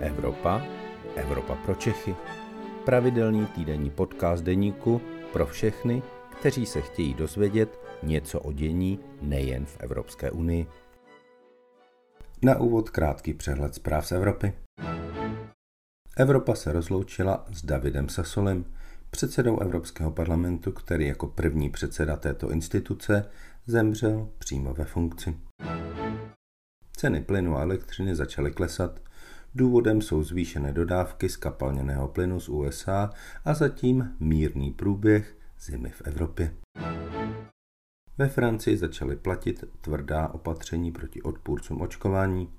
Evropa, Evropa pro Čechy. Pravidelný týdenní podcast deníku pro všechny, kteří se chtějí dozvědět něco o dění nejen v Evropské unii. Na úvod krátký přehled zpráv z Evropy. Evropa se rozloučila s Davidem Sasolem, předsedou Evropského parlamentu, který jako první předseda této instituce zemřel přímo ve funkci. Ceny plynu a elektřiny začaly klesat. Důvodem jsou zvýšené dodávky skapalněného plynu z USA a zatím mírný průběh zimy v Evropě. Ve Francii začaly platit tvrdá opatření proti odpůrcům očkování.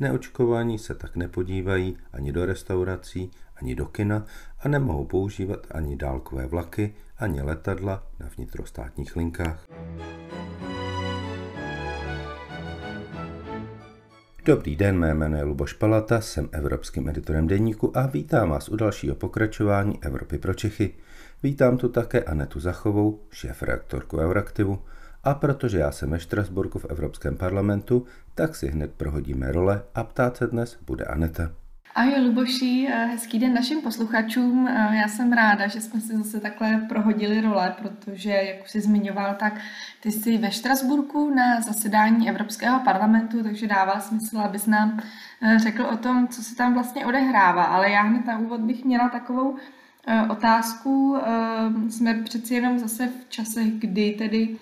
Neočkování se tak nepodívají ani do restaurací, ani do kina a nemohou používat ani dálkové vlaky, ani letadla na vnitrostátních linkách. Dobrý den, mé jméno je Luboš Palata, jsem evropským editorem deníku a vítám vás u dalšího pokračování Evropy pro Čechy. Vítám tu také Anetu Zachovou, šéf-reaktorku Euraktivu, a protože já jsem ve Štrasburku v Evropském parlamentu, tak si hned prohodíme role a ptát se dnes bude Aneta. Ahoj Luboši, eh, hezký den našim posluchačům. Eh, já jsem ráda, že jsme si zase takhle prohodili role, protože, jak už jsi zmiňoval, tak ty jsi ve Štrasburku na zasedání Evropského parlamentu, takže dává smysl, abys nám eh, řekl o tom, co se tam vlastně odehrává. Ale já hned na úvod bych měla takovou otázku. Jsme přeci jenom zase v časech, kdy tedy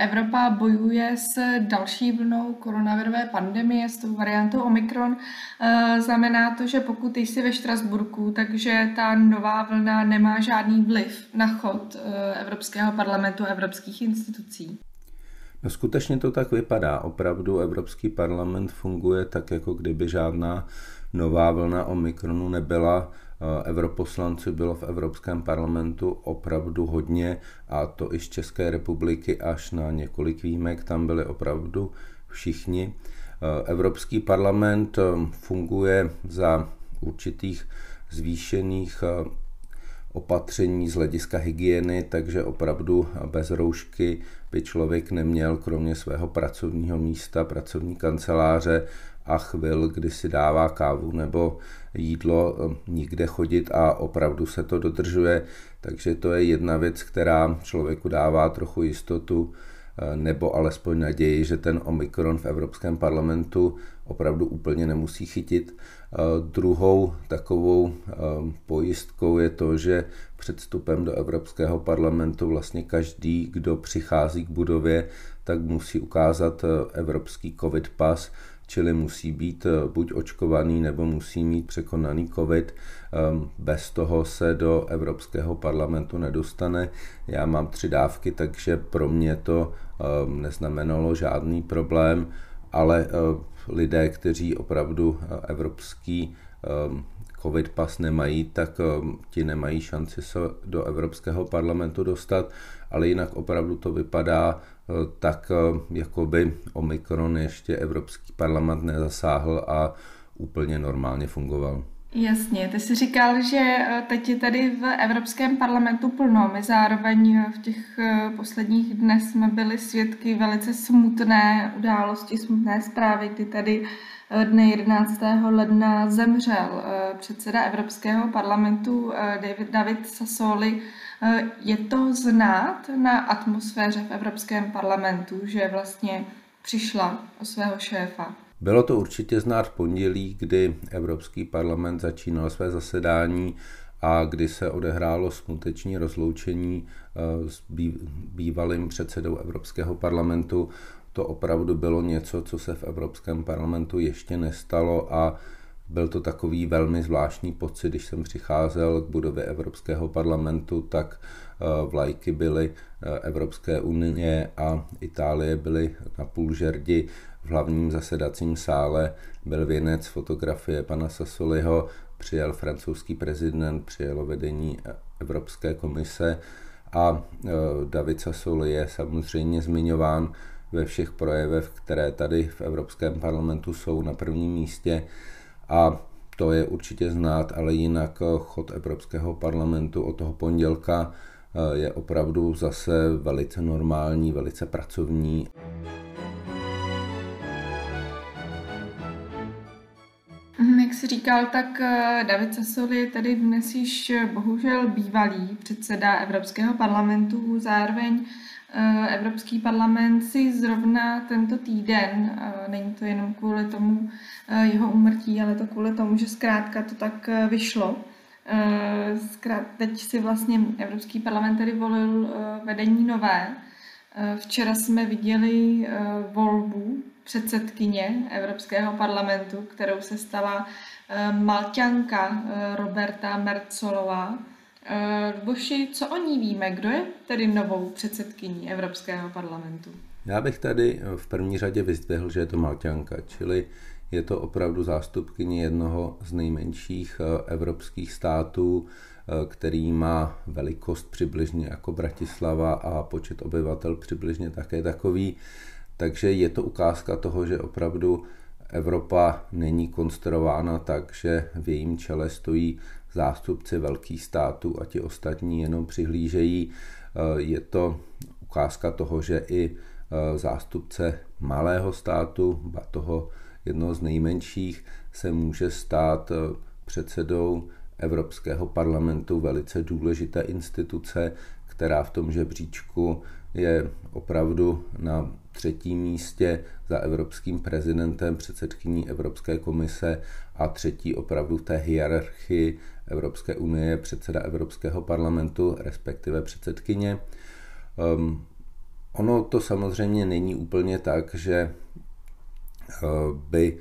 Evropa bojuje s další vlnou koronavirové pandemie, s tou variantou Omikron. Eh, znamená to, že pokud jsi ve Štrasburku, takže ta nová vlna nemá žádný vliv na chod eh, Evropského parlamentu a evropských institucí. No skutečně to tak vypadá. Opravdu Evropský parlament funguje tak, jako kdyby žádná nová vlna Omikronu nebyla. Europoslanců bylo v Evropském parlamentu opravdu hodně a to i z České republiky až na několik výjimek, tam byli opravdu všichni. Evropský parlament funguje za určitých zvýšených opatření z hlediska hygieny, takže opravdu bez roušky by člověk neměl kromě svého pracovního místa, pracovní kanceláře a chvil, kdy si dává kávu nebo jídlo, eh, nikde chodit a opravdu se to dodržuje. Takže to je jedna věc, která člověku dává trochu jistotu eh, nebo alespoň naději, že ten Omikron v Evropském parlamentu opravdu úplně nemusí chytit. Druhou takovou pojistkou je to, že před vstupem do Evropského parlamentu vlastně každý, kdo přichází k budově, tak musí ukázat evropský covid pas, čili musí být eh, buď očkovaný nebo musí mít překonaný COVID. Ehm, bez toho se do Evropského parlamentu nedostane. Já mám tři dávky, takže pro mě to neznamenalo žádný problém, ale eh, lidé, kteří opravdu eh, evropský ehm, covid pas nemají, tak ti nemají šanci se do Evropského parlamentu dostat, ale jinak opravdu to vypadá tak jako by Omikron ještě Evropský parlament nezasáhl a úplně normálně fungoval. Jasně, ty jsi říkal, že eh, teď je tady v Evropském parlamentu plno. My zároveň eh, v těch eh, posledních dnech jsme byli svědky velice smutné události, smutné zprávy, kdy tady dne 11. ledna zemřel předseda Evropského parlamentu David, David Sassoli. Je to znát na atmosféře v Evropském parlamentu, že vlastně přišla o svého šéfa? Bylo to určitě znát v pondělí, kdy Evropský parlament začínal své zasedání a kdy se odehrálo smuteční rozloučení eh, s bývalým předsedou Evropského parlamentu. To opravdu bylo něco, co se v Evropském parlamentu ještě nestalo a byl to takový velmi zvláštní pocit, když jsem přicházel k budově Evropského parlamentu, tak eh, vlajky byly eh, Evropské unie a Itálie byly na půl žerdi. V hlavním zasedacím sále byl věnec fotografie pana Sassoliho, přijel francouzský prezident, přijelo vedení Evropské komise a eh, David Sassoli je samozřejmě zmiňován ve všech projevech, které tady v Evropském parlamentu jsou na prvním místě a to je určitě znát, ale jinak eh, chod Evropského parlamentu od toho pondělka eh, je opravdu zase velice normální, velice pracovní. Mhm, jak jsi říkal, tak eh, David Sassoli je tedy dnes již bohužel bývalý předseda Evropského parlamentu, zároveň Evropský parlament si zrovna tento týden, není to jenom kvůli tomu jeho umrtí, ale to kvůli tomu, že zkrátka to tak vyšlo, teď si vlastně Evropský parlament tedy volil vedení nové. Včera jsme viděli volbu předsedkyně Evropského parlamentu, kterou se stala eh, Malťanka eh, Roberta Mercolová. Eh, Boši, co o ní víme? Kdo je tedy novou předsedkyní Evropského parlamentu? Já bych tady v první řadě vyzdvihl, že je to Malťanka, čili je to opravdu zástupkyně jednoho z nejmenších evropských států, který má velikost přibližně jako Bratislava a počet obyvatel přibližně také takový. Takže je to ukázka toho, že opravdu Evropa není konstruována tak, že v jejím čele stojí zástupci velkých států a ti ostatní jenom přihlížejí. Eh, je to ukázka toho, že i eh, zástupce malého státu, ba toho jednoho z nejmenších, se může stát eh, předsedou Evropského parlamentu, velice důležité instituce, která v tom žebříčku je opravdu na třetím místě za evropským prezidentem, předsedkyní Evropské komise a třetí opravdu v té hierarchii Evropské unie předseda Evropského parlamentu, respektive předsedkyně. Um, ono to samozřejmě není úplně tak, že uh, by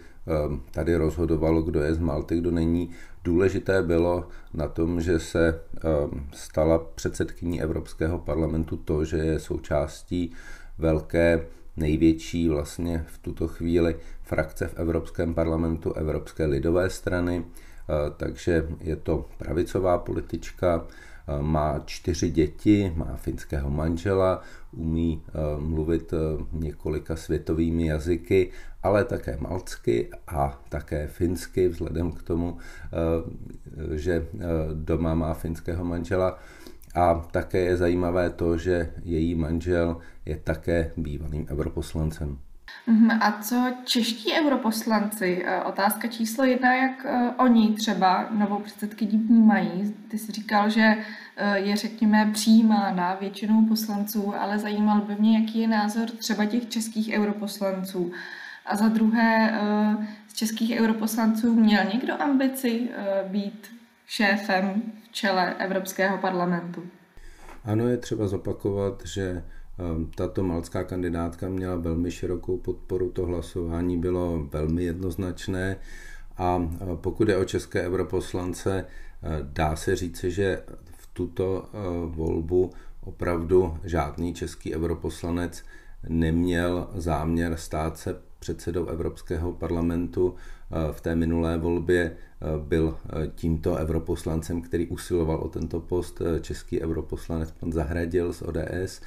um, tady rozhodovalo, kdo je z Malty, kdo není. Důležité bylo na tom, že se um, stala předsedkyní Evropského parlamentu to, že je součástí velké největší vlastně v tuto chvíli frakce v Evropském parlamentu Evropské lidové strany, eh, takže je to pravicová politička, eh, má čtyři děti, má finského manžela, umí eh, mluvit několika světovými jazyky, ale také malcky a také finsky, vzhledem k tomu, že doma má finského manžela. A také je zajímavé to, že její manžel je také bývalým europoslancem. Mhm, a co čeští europoslanci? E, otázka číslo jedna, jak oni třeba novou předsedkyni vnímají. Ty jsi říkal, že je, řekněme, přijímána většinou poslanců, ale zajímal by mě, jaký je názor třeba těch českých europoslanců. A za druhé, z českých europoslanců měl někdo ambici být šéfem v čele Evropského parlamentu? Ano, je třeba zopakovat, že ehm, tato malská kandidátka měla velmi širokou podporu, to hlasování bylo velmi jednoznačné a pokud je o české europoslance, eh, dá se říci, že v tuto eh, volbu opravdu žádný český europoslanec neměl záměr stát se předsedou Evropského parlamentu. Eh, v té minulé volbě eh, byl eh, tímto europoslancem, který usiloval o tento post, český europoslanec pan Zahradil z ODS.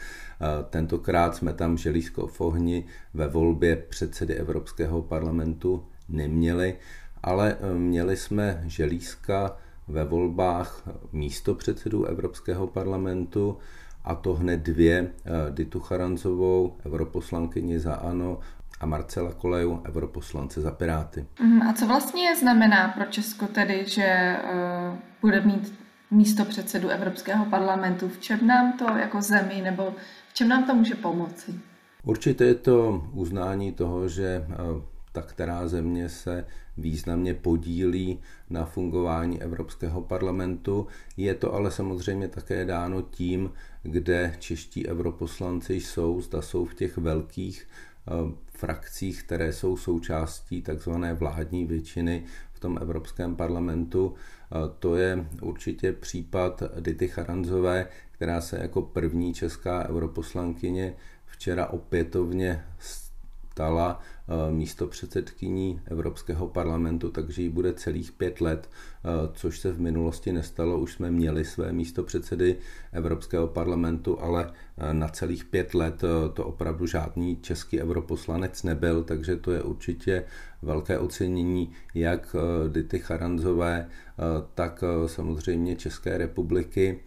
Tentokrát jsme tam želízko v ohni ve volbě předsedy Evropského parlamentu neměli, ale měli jsme želízka ve volbách místo předsedů Evropského parlamentu, a to hned dvě, Ditu Charanzovou, europoslankyni za ANO a Marcela Koleju, europoslance za Piráty. Mhm, a co vlastně znamená pro Česko tedy, že uh, bude mít místo předsedu Evropského parlamentu? V čem nám to jako zemi nebo v čem nám to může pomoci? Určitě je to uznání toho, že uh, ta která země se významně podílí na fungování Evropského parlamentu. Je to ale samozřejmě také dáno tím, kde čeští europoslanci jsou, zda jsou v těch velkých frakcích, které jsou součástí takzvané vládní většiny v tom Evropském parlamentu. Eh, to je určitě případ Dity Charanzové, která se jako první česká europoslankyně včera opětovně stala eh, místo předsedkyní Evropského parlamentu, takže jí bude celých pět let, eh, což se v minulosti nestalo. Už jsme měli své místo předsedy Evropského parlamentu, ale eh, na celých pět let to opravdu žádný český europoslanec nebyl, takže to je určitě velké ocenění jak Dity Charanzové, tak samozřejmě České republiky.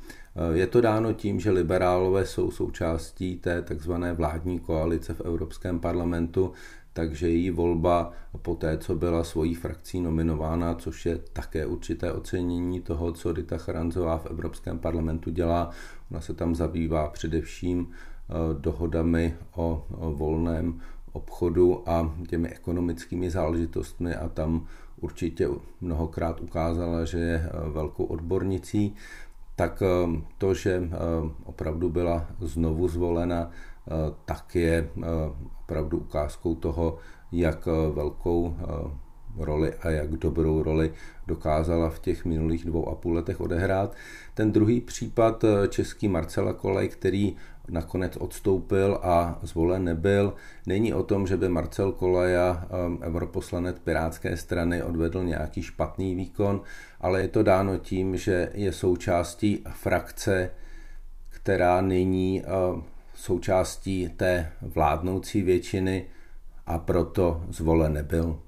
Je to dáno tím, že liberálové jsou součástí té takzvané vládní koalice v Evropském parlamentu, takže její volba po té, co byla svojí frakcí nominována, což je také určité ocenění toho, co Rita Charanzová v Evropském parlamentu dělá. Ona se tam zabývá především eh, dohodami o volném obchodu a těmi ekonomickými záležitostmi a tam určitě mnohokrát ukázala, že je eh, velkou odbornicí, tak eh, to, že opravdu byla znovu zvolena, tak je opravdu ukázkou toho, jak velkou roli a jak dobrou roli dokázala v těch minulých dvou a půl letech odehrát. Ten druhý případ eh, český Marcela Kolej, který nakonec odstoupil a zvolen nebyl, není o tom, že by Marcel Koleja, eh, europoslanec Pirátské strany, odvedl nějaký špatný výkon, ale je to dáno tím, že je součástí frakce, která není eh, součástí té vládnoucí většiny a proto zvolen nebyl.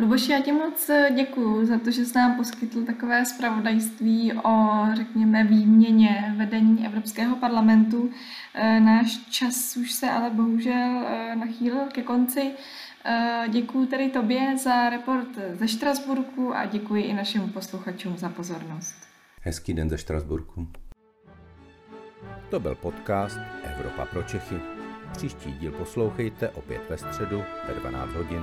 Luboši, já ti moc eh, děkuji za to, že jsi nám poskytl takové zpravodajství o, řekněme, výměně vedení Evropského parlamentu. Eh, náš čas už se ale bohužel eh, nachýlil ke konci. Děkuji tedy tobě za report ze Štrasburku a děkuji i našim posluchačům za pozornost. Hezký den ze Štrasburku. To byl podcast Evropa pro Čechy. Příští díl poslouchejte opět ve středu ve 12 hodin.